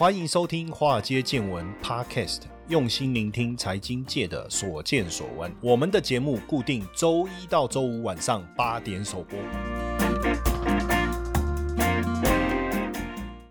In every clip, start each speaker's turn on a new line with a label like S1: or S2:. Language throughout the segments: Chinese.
S1: 欢迎收听《华尔街见闻》Podcast，用心聆听财经界的所见所闻。我们的节目固定周一到周五晚上八点首播。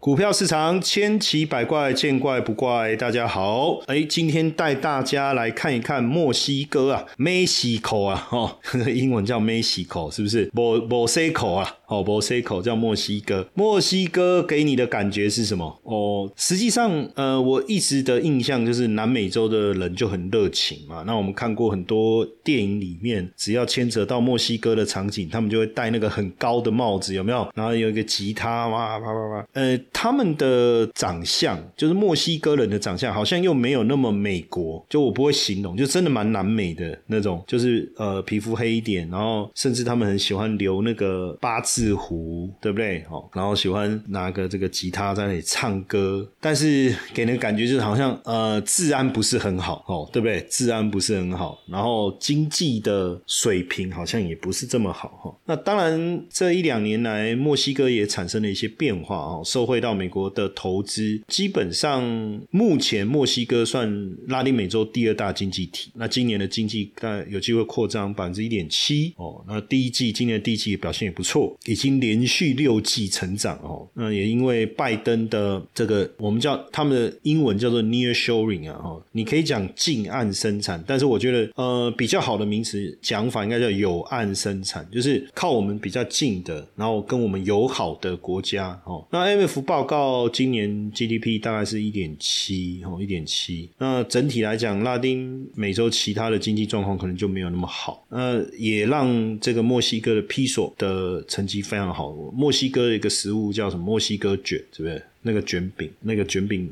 S1: 股票市场千奇百怪，见怪不怪。大家好，哎，今天带大家来看一看墨西哥啊，Mexico 啊，哦，英文叫 Mexico，是不是？墨墨西哥啊，哦，墨西哥叫墨西哥。墨西哥给你的感觉是什么？哦，实际上，呃，我一直的印象就是南美洲的人就很热情嘛。那我们看过很多电影里面，只要牵扯到墨西哥的场景，他们就会戴那个很高的帽子，有没有？然后有一个吉他，哇，啪啪啪，呃。他们的长相就是墨西哥人的长相，好像又没有那么美国，就我不会形容，就真的蛮南美的那种，就是呃皮肤黑一点，然后甚至他们很喜欢留那个八字胡，对不对？哦，然后喜欢拿个这个吉他在那里唱歌，但是给人感觉就是好像呃治安不是很好哦，对不对？治安不是很好，然后经济的水平好像也不是这么好哈。那当然这一两年来，墨西哥也产生了一些变化哦，社会到。到美国的投资，基本上目前墨西哥算拉丁美洲第二大经济体。那今年的经济大概有机会扩张百分之一点七哦。那第一季今年第一季表现也不错，已经连续六季成长哦。那也因为拜登的这个我们叫他们的英文叫做 near shoring 啊哦，你可以讲近岸生产，但是我觉得呃比较好的名词讲法应该叫有岸生产，就是靠我们比较近的，然后跟我们友好的国家哦。那 M F 报。告今年 GDP 大概是一点七哦，一点七。那整体来讲，拉丁美洲其他的经济状况可能就没有那么好。那也让这个墨西哥的披索的成绩非常好。墨西哥的一个食物叫什么？墨西哥卷，是不是？那个卷饼，那个卷饼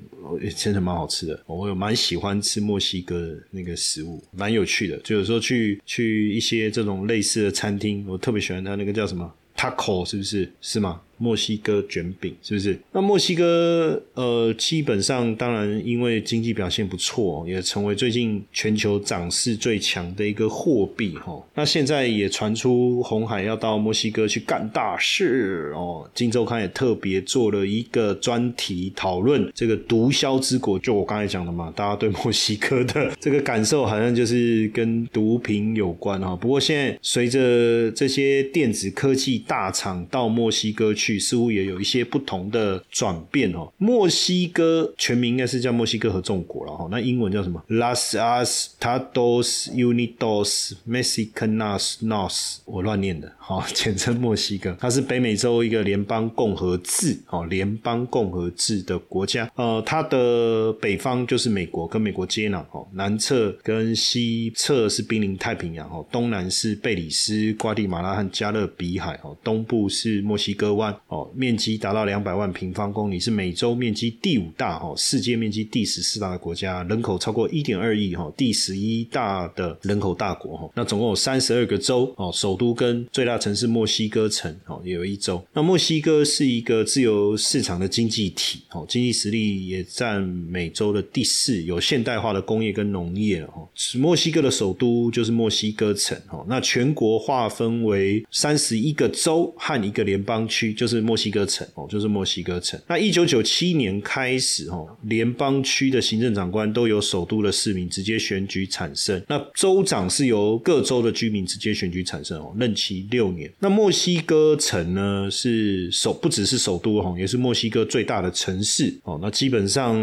S1: 真的蛮好吃的。我有蛮喜欢吃墨西哥的那个食物，蛮有趣的。就有时候去去一些这种类似的餐厅，我特别喜欢它那个叫什么 taco，是不是？是吗？墨西哥卷饼是不是？那墨西哥呃，基本上当然因为经济表现不错，也成为最近全球涨势最强的一个货币哈。那现在也传出红海要到墨西哥去干大事哦。金周刊也特别做了一个专题讨论这个毒枭之国，就我刚才讲的嘛，大家对墨西哥的这个感受好像就是跟毒品有关哈。不过现在随着这些电子科技大厂到墨西哥去。似乎也有一些不同的转变哦。墨西哥全名应该是叫墨西哥合众国了哈，那英文叫什么？Las Estados Unidos Mexicanos Nos，我乱念的，好，简称墨西哥。它是北美洲一个联邦共和制哦，联邦共和制的国家。呃，它的北方就是美国，跟美国接壤哦，南侧跟西侧是濒临太平洋哦，东南是贝里斯、瓜地马拉和加勒比海哦，东部是墨西哥湾。哦，面积达到两百万平方公里，是美洲面积第五大，哦，世界面积第十四大的国家，人口超过一点二亿，哈，第十一大的人口大国，哈，那总共有三十二个州，哦，首都跟最大城市墨西哥城，哦，也有一州。那墨西哥是一个自由市场的经济体，哦，经济实力也占美洲的第四，有现代化的工业跟农业，哦，墨西哥的首都就是墨西哥城，哦，那全国划分为三十一个州和一个联邦区，就是。墨西哥城哦，就是墨西哥城。那一九九七年开始哦，联邦区的行政长官都由首都的市民直接选举产生。那州长是由各州的居民直接选举产生哦，任期六年。那墨西哥城呢是首不只是首都哦，也是墨西哥最大的城市哦。那基本上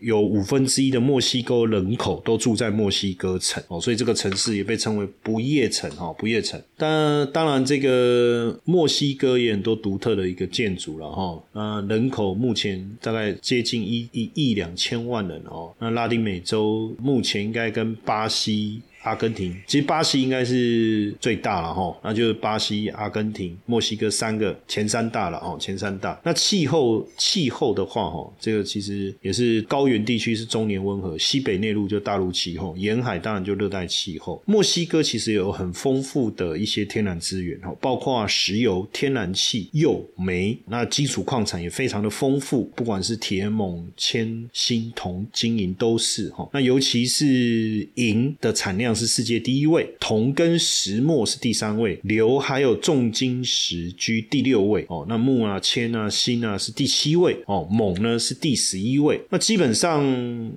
S1: 有五分之一的墨西哥人口都住在墨西哥城哦，所以这个城市也被称为不夜城哈，不夜城。但当然，这个墨西哥也很多独特的。一个建筑了哈，那人口目前大概接近一一亿两千万人哦，那拉丁美洲目前应该跟巴西。阿根廷其实巴西应该是最大了哈，那就是巴西、阿根廷、墨西哥三个前三大了哦，前三大。那气候气候的话哈，这个其实也是高原地区是中年温和，西北内陆就大陆气候，沿海当然就热带气候。墨西哥其实有很丰富的一些天然资源哈，包括石油、天然气、铀、煤，那基础矿产也非常的丰富，不管是铁、锰、铅、锌、铜、金银都是哈。那尤其是银的产量。是世界第一位，铜跟石墨是第三位，硫还有重金石居第六位哦。那钼啊、铅啊、锌啊是第七位哦，锰呢是第十一位。那基本上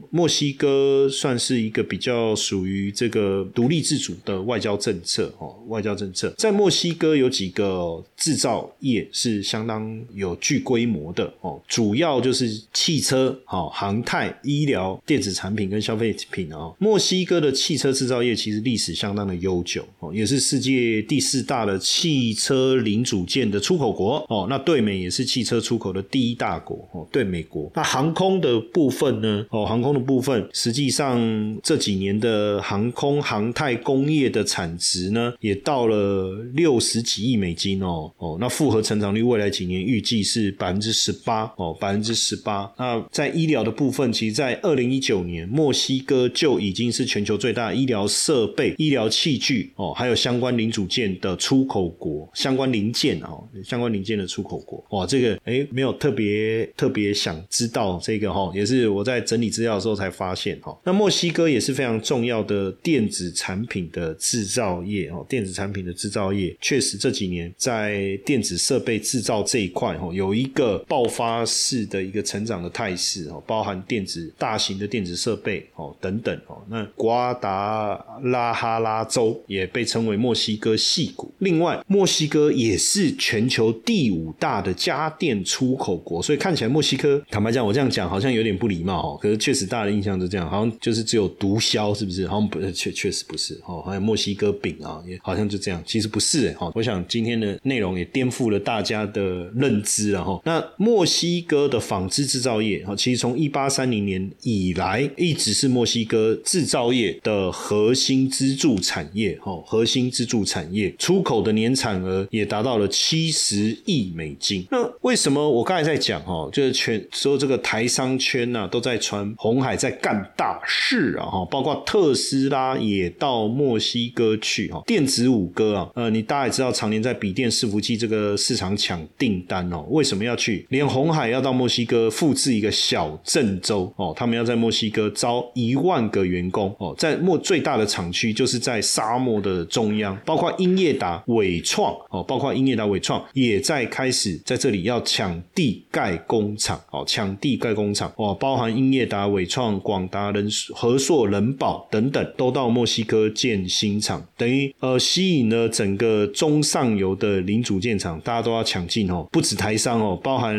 S1: 墨西哥算是一个比较属于这个独立自主的外交政策哦，外交政策在墨西哥有几个制造业是相当有具规模的哦，主要就是汽车、哦、航太、医疗、电子产品跟消费品哦。墨西哥的汽车制造业其实历史相当的悠久哦，也是世界第四大的汽车零组件的出口国哦。那对美也是汽车出口的第一大国哦，对美国。那航空的部分呢？哦，航空的部分，实际上这几年的航空航太工业的产值呢，也到了六十几亿美金哦哦。那复合成长率未来几年预计是百分之十八哦，百分之十八。那在医疗的部分，其实，在二零一九年，墨西哥就已经是全球最大医疗设备、医疗器具哦，还有相关零组件的出口国，相关零件哦，相关零件的出口国。哇，这个哎，没有特别特别想知道这个哈，也是我在整理资料的时候才发现哈。那墨西哥也是非常重要的电子产品的制造业哦，电子产品的制造业确实这几年在电子设备制造这一块哈，有一个爆发式的一个成长的态势哦，包含电子大型的电子设备哦等等哦。那瓜达拉哈拉州也被称为墨西哥细谷，另外墨西哥也是全球第五大的家电出口国，所以看起来墨西哥坦白讲，我这样讲好像有点不礼貌哦。可是确实大家印象都这样，好像就是只有毒枭，是不是？好像不确确实不是哦。还有墨西哥饼啊，也好像就这样，其实不是哎。好，我想今天的内容也颠覆了大家的认知了哈。那墨西哥的纺织制造业哈，其实从一八三零年以来一直是墨西哥制造业的核核心支柱产业哈，核心支柱产业出口的年产额也达到了七十亿美金。那为什么我刚才在讲哈，就是全所有这个台商圈呐都在传红海在干大事啊哈，包括特斯拉也到墨西哥去哈，电子五哥啊，呃，你大家也知道，常年在笔电伺服器这个市场抢订单哦，为什么要去？连红海要到墨西哥复制一个小郑州哦，他们要在墨西哥招一万个员工哦，在墨最大的厂区就是在沙漠的中央，包括英业达、伟创哦，包括英业达、伟创也在开始在这里要抢地盖工厂哦，抢地盖工厂哦，包含英业达、伟创、广达、人和硕、人保等等，都到墨西哥建新厂，等于呃吸引了整个中上游的零组件厂，大家都要抢进哦，不止台商哦，包含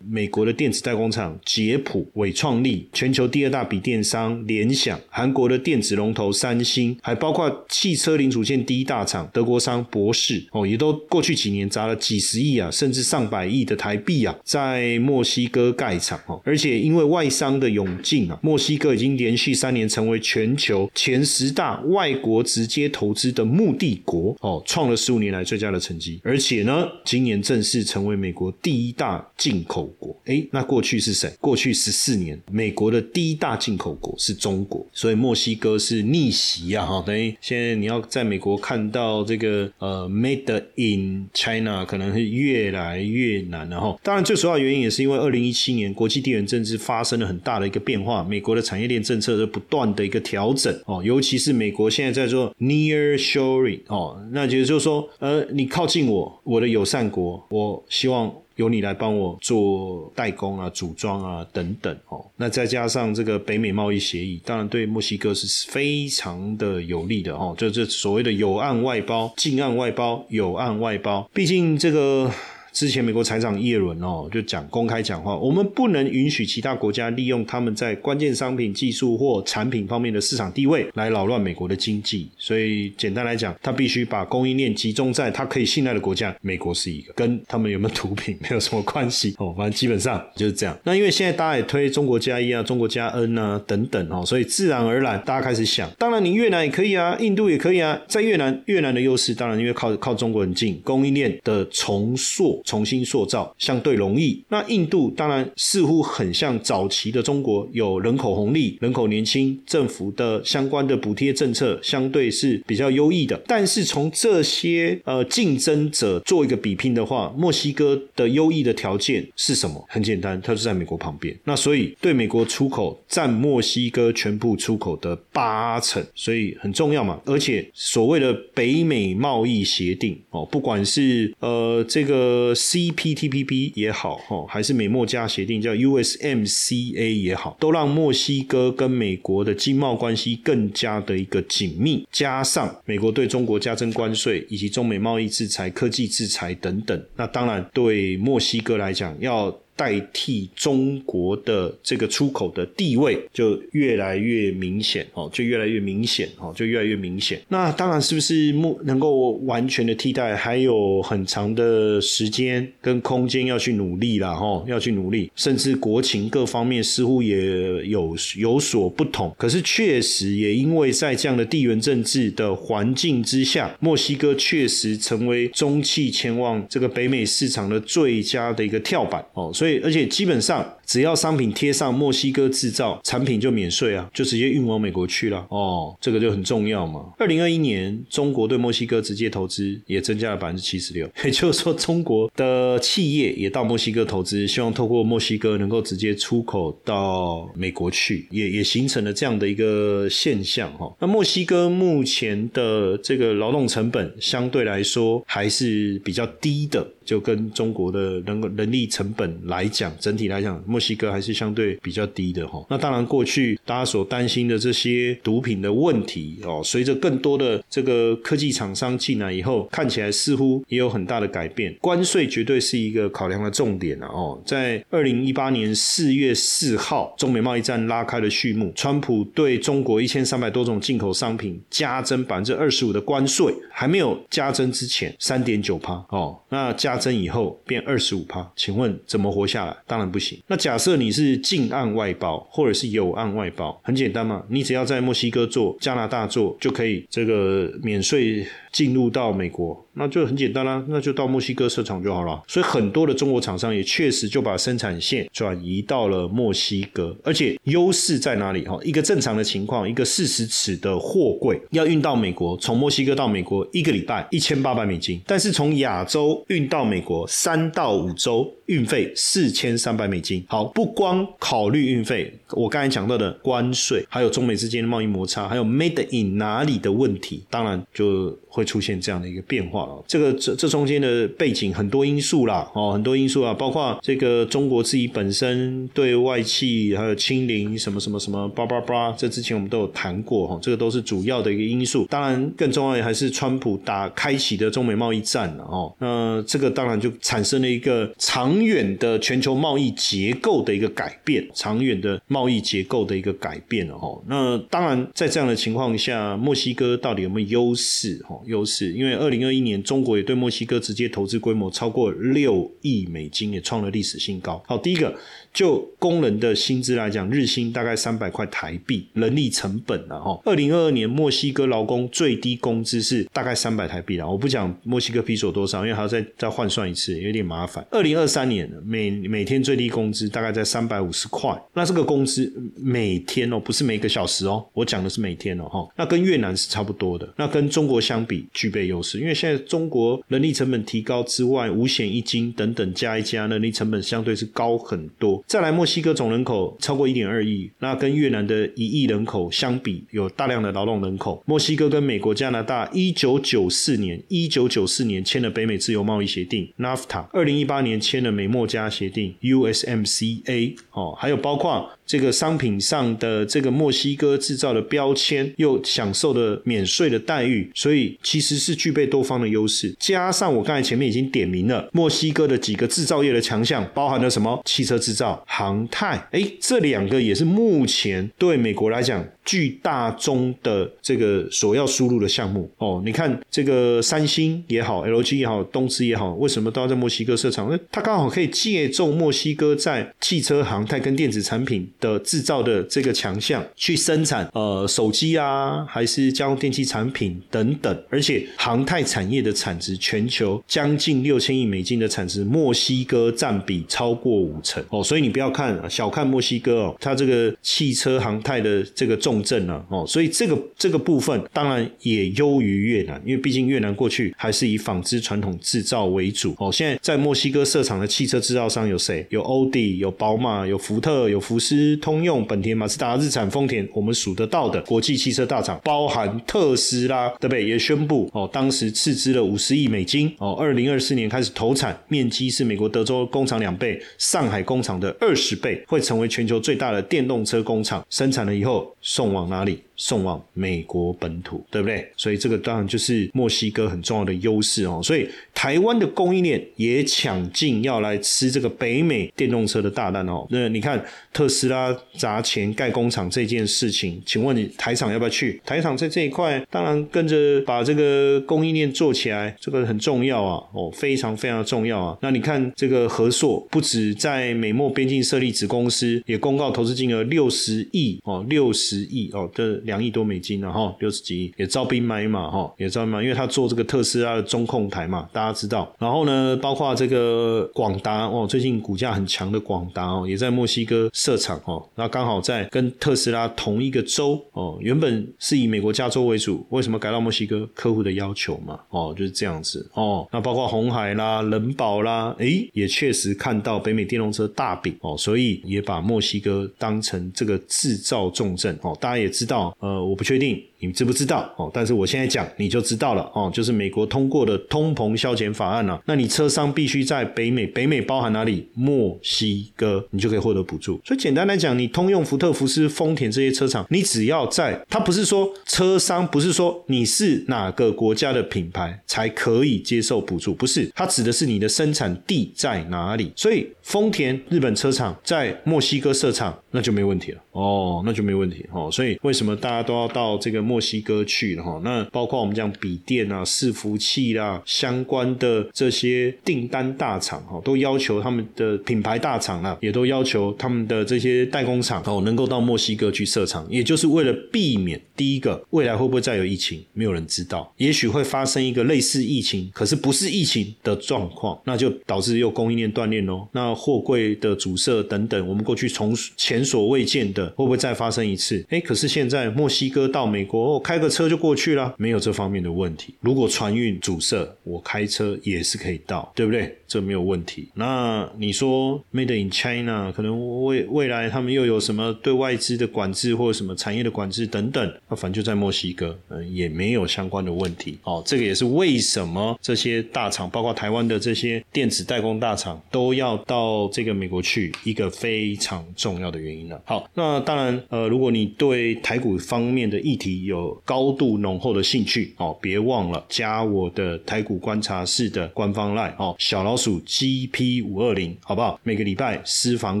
S1: 美国的电子代工厂捷普、伟创力，全球第二大笔电商联想，韩国的电子龙头三星星，还包括汽车零组件第一大厂德国商博士哦，也都过去几年砸了几十亿啊，甚至上百亿的台币啊，在墨西哥盖厂哦，而且因为外商的涌进啊，墨西哥已经连续三年成为全球前十大外国直接投资的目的国哦，创了十五年来最佳的成绩，而且呢，今年正式成为美国第一大进口国。诶，那过去是谁？过去十四年，美国的第一大进口国是中国，所以墨西哥是逆袭啊！哈，等于现在你要在美国看到这个呃，Made in China，可能是越来越难了哈。当然，最主要原因也是因为二零一七年国际地缘政治发生了很大的一个变化，美国的产业链政策在不断的一个调整哦，尤其是美国现在在做 Near Shoring 哦，那也就是说，呃，你靠近我，我的友善国，我希望。由你来帮我做代工啊、组装啊等等哦，那再加上这个北美贸易协议，当然对墨西哥是非常的有利的哦，就这所谓的有岸外包、近岸外包、有岸外包，毕竟这个。之前美国财长耶伦哦就讲公开讲话，我们不能允许其他国家利用他们在关键商品、技术或产品方面的市场地位来扰乱美国的经济。所以简单来讲，他必须把供应链集中在他可以信赖的国家。美国是一个，跟他们有没有毒品没有什么关系 哦。反正基本上就是这样。那因为现在大家也推中国加一啊、中国加 N 啊等等哦，所以自然而然大家开始想，当然你越南也可以啊，印度也可以啊。在越南，越南的优势当然因为靠靠中国很近，供应链的重塑。重新塑造相对容易。那印度当然似乎很像早期的中国，有人口红利、人口年轻，政府的相关的补贴政策相对是比较优异的。但是从这些呃竞争者做一个比拼的话，墨西哥的优异的条件是什么？很简单，它是在美国旁边。那所以对美国出口占墨西哥全部出口的八成，所以很重要嘛。而且所谓的北美贸易协定哦，不管是呃这个 CPTPP 也好哦，还是美墨加协定叫 USMCA 也好，都让墨西哥跟美国的经贸关系更加的一个紧密。加上美国对中国加征关税，以及中美贸易制裁、科技制裁等等，那当然对墨西哥来讲要。代替中国的这个出口的地位就越来越明显哦，就越来越明显哦，就越来越明显。那当然是不是目能够完全的替代，还有很长的时间跟空间要去努力了哈，要去努力。甚至国情各方面似乎也有有所不同。可是确实也因为在这样的地缘政治的环境之下，墨西哥确实成为中汽前往这个北美市场的最佳的一个跳板哦。所以，而且基本上。只要商品贴上墨西哥制造，产品就免税啊，就直接运往美国去了。哦，这个就很重要嘛。二零二一年，中国对墨西哥直接投资也增加了百分之七十六，也就是说，中国的企业也到墨西哥投资，希望透过墨西哥能够直接出口到美国去，也也形成了这样的一个现象哈。那墨西哥目前的这个劳动成本相对来说还是比较低的，就跟中国的人人力成本来讲，整体来讲墨。墨西哥还是相对比较低的哈，那当然过去大家所担心的这些毒品的问题哦，随着更多的这个科技厂商进来以后，看起来似乎也有很大的改变。关税绝对是一个考量的重点了哦。在二零一八年四月四号，中美贸易战拉开了序幕，川普对中国一千三百多种进口商品加征百分之二十五的关税，还没有加征之前三点九趴哦，那加征以后变二十五趴，请问怎么活下来？当然不行。那假设你是近岸外包或者是有岸外包，很简单嘛，你只要在墨西哥做、加拿大做，就可以这个免税进入到美国。那就很简单啦，那就到墨西哥设厂就好了。所以很多的中国厂商也确实就把生产线转移到了墨西哥，而且优势在哪里？哈，一个正常的情况，一个四十尺的货柜要运到美国，从墨西哥到美国一个礼拜一千八百美金，但是从亚洲运到美国三到五周运费四千三百美金。好，不光考虑运费，我刚才讲到的关税，还有中美之间的贸易摩擦，还有 Made in 哪里的问题，当然就会出现这样的一个变化了。这个这这中间的背景很多因素啦，哦，很多因素啊，包括这个中国自己本身对外企还有清零什么什么什么叭叭叭，这之前我们都有谈过哈，这个都是主要的一个因素。当然，更重要的还是川普打开启的中美贸易战了哦，那这个当然就产生了一个长远的全球贸易结构的一个改变，长远的贸易结构的一个改变了吼。那当然，在这样的情况下，墨西哥到底有没有优势？哈，优势，因为二零二一年。中国也对墨西哥直接投资规模超过六亿美金，也创了历史新高。好，第一个。就工人的薪资来讲，日薪大概三百块台币，人力成本了哈。二零二二年墨西哥劳工最低工资是大概三百台币了。我不讲墨西哥比索多少，因为还要再再换算一次，有点麻烦。二零二三年每每天最低工资大概在三百五十块。那这个工资每天哦，不是每个小时哦，我讲的是每天哦哈。那跟越南是差不多的。那跟中国相比具备优势，因为现在中国人力成本提高之外，五险一金等等加一加，人力成本相对是高很多。再来，墨西哥总人口超过一点二亿，那跟越南的一亿人口相比，有大量的劳动人口。墨西哥跟美国、加拿大一九九四年一九九四年签了北美自由贸易协定 （NAFTA），二零一八年签了美墨加协定 （USMCA）。哦，还有包括。这个商品上的这个墨西哥制造的标签，又享受的免税的待遇，所以其实是具备多方的优势。加上我刚才前面已经点名了，墨西哥的几个制造业的强项，包含了什么？汽车制造、航太，哎，这两个也是目前对美国来讲。巨大中的这个所要输入的项目哦，你看这个三星也好，LG 也好，东芝也好，为什么都要在墨西哥设厂？那它刚好可以借重墨西哥在汽车、航太跟电子产品的制造的这个强项去生产呃手机啊，还是家用电器产品等等，而且航太产业的产值全球将近六千亿美金的产值，墨西哥占比超过五成。哦，所以你不要看小看墨西哥哦，它这个汽车航太的这个重镇啊哦，所以这个这个部分当然也优于越南，因为毕竟越南过去还是以纺织传统制造为主。哦，现在在墨西哥设厂的汽车制造商有谁？有欧迪，有宝马，有福特，有福斯、通用、本田、马自达、日产、丰田，我们数得到的国际汽车大厂，包含特斯拉，对不对？也宣布哦，当时斥资了五十亿美金哦，二零二四年开始投产，面积是美国德州工厂两倍，上海工厂的二十倍，会成为全球最大的电动车工厂。生产了以后送往哪里？送往美国本土，对不对？所以这个当然就是墨西哥很重要的优势哦。所以台湾的供应链也抢进要来吃这个北美电动车的大蛋哦。那你看特斯拉砸钱盖工厂这件事情，请问你台厂要不要去？台厂在这一块当然跟着把这个供应链做起来，这个很重要啊，哦，非常非常重要啊。那你看这个和硕不止在美墨边境设立子公司，也公告投资金额六十亿哦，六十亿哦的两。亿多美金了哈，六十几亿也招兵买马哈，也招兵买，因为他做这个特斯拉的中控台嘛，大家知道。然后呢，包括这个广达哦，最近股价很强的广达哦，也在墨西哥设厂哦，那刚好在跟特斯拉同一个州哦，原本是以美国加州为主，为什么改到墨西哥？客户的要求嘛，哦，就是这样子哦。那包括红海啦、人保啦，诶，也确实看到北美电动车大饼哦，所以也把墨西哥当成这个制造重镇哦。大家也知道。呃，我不确定。你知不知道哦？但是我现在讲你就知道了哦，就是美国通过的通膨消减法案了。那你车商必须在北美，北美包含哪里？墨西哥，你就可以获得补助。所以简单来讲，你通用福特、福斯、丰田这些车厂，你只要在，它不是说车商不是说你是哪个国家的品牌才可以接受补助，不是，它指的是你的生产地在哪里。所以丰田日本车厂在墨西哥设厂，那就没问题了哦，那就没问题哦。所以为什么大家都要到这个？墨西哥去了哈，那包括我们讲笔电啊、伺服器啦相关的这些订单大厂哈，都要求他们的品牌大厂啊，也都要求他们的这些代工厂哦，能够到墨西哥去设厂，也就是为了避免第一个未来会不会再有疫情，没有人知道，也许会发生一个类似疫情，可是不是疫情的状况，那就导致又供应链断裂喽。那货柜的阻塞等等，我们过去从前所未见的会不会再发生一次？哎，可是现在墨西哥到美国。我开个车就过去了，没有这方面的问题。如果船运阻塞，我开车也是可以到，对不对？这没有问题。那你说 Made in China 可能未未来他们又有什么对外资的管制或者什么产业的管制等等，那反正就在墨西哥，嗯，也没有相关的问题。哦，这个也是为什么这些大厂，包括台湾的这些电子代工大厂，都要到这个美国去，一个非常重要的原因了。好，那当然，呃，如果你对台股方面的议题有有高度浓厚的兴趣，哦，别忘了加我的台股观察室的官方 line 哦，小老鼠。GP 五二零，好不好？每个礼拜私房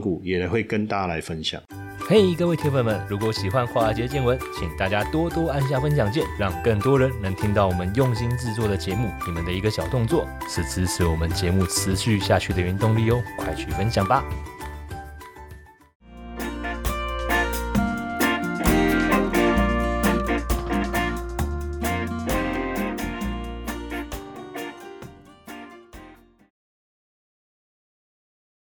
S1: 股也会跟大家来分享。
S2: 嘿，各位铁粉们，如果喜欢华尔街见闻，请大家多多按下分享键，让更多人能听到我们用心制作的节目。你们的一个小动作，是支持我们节目持续下去的原动力哦！快去分享吧。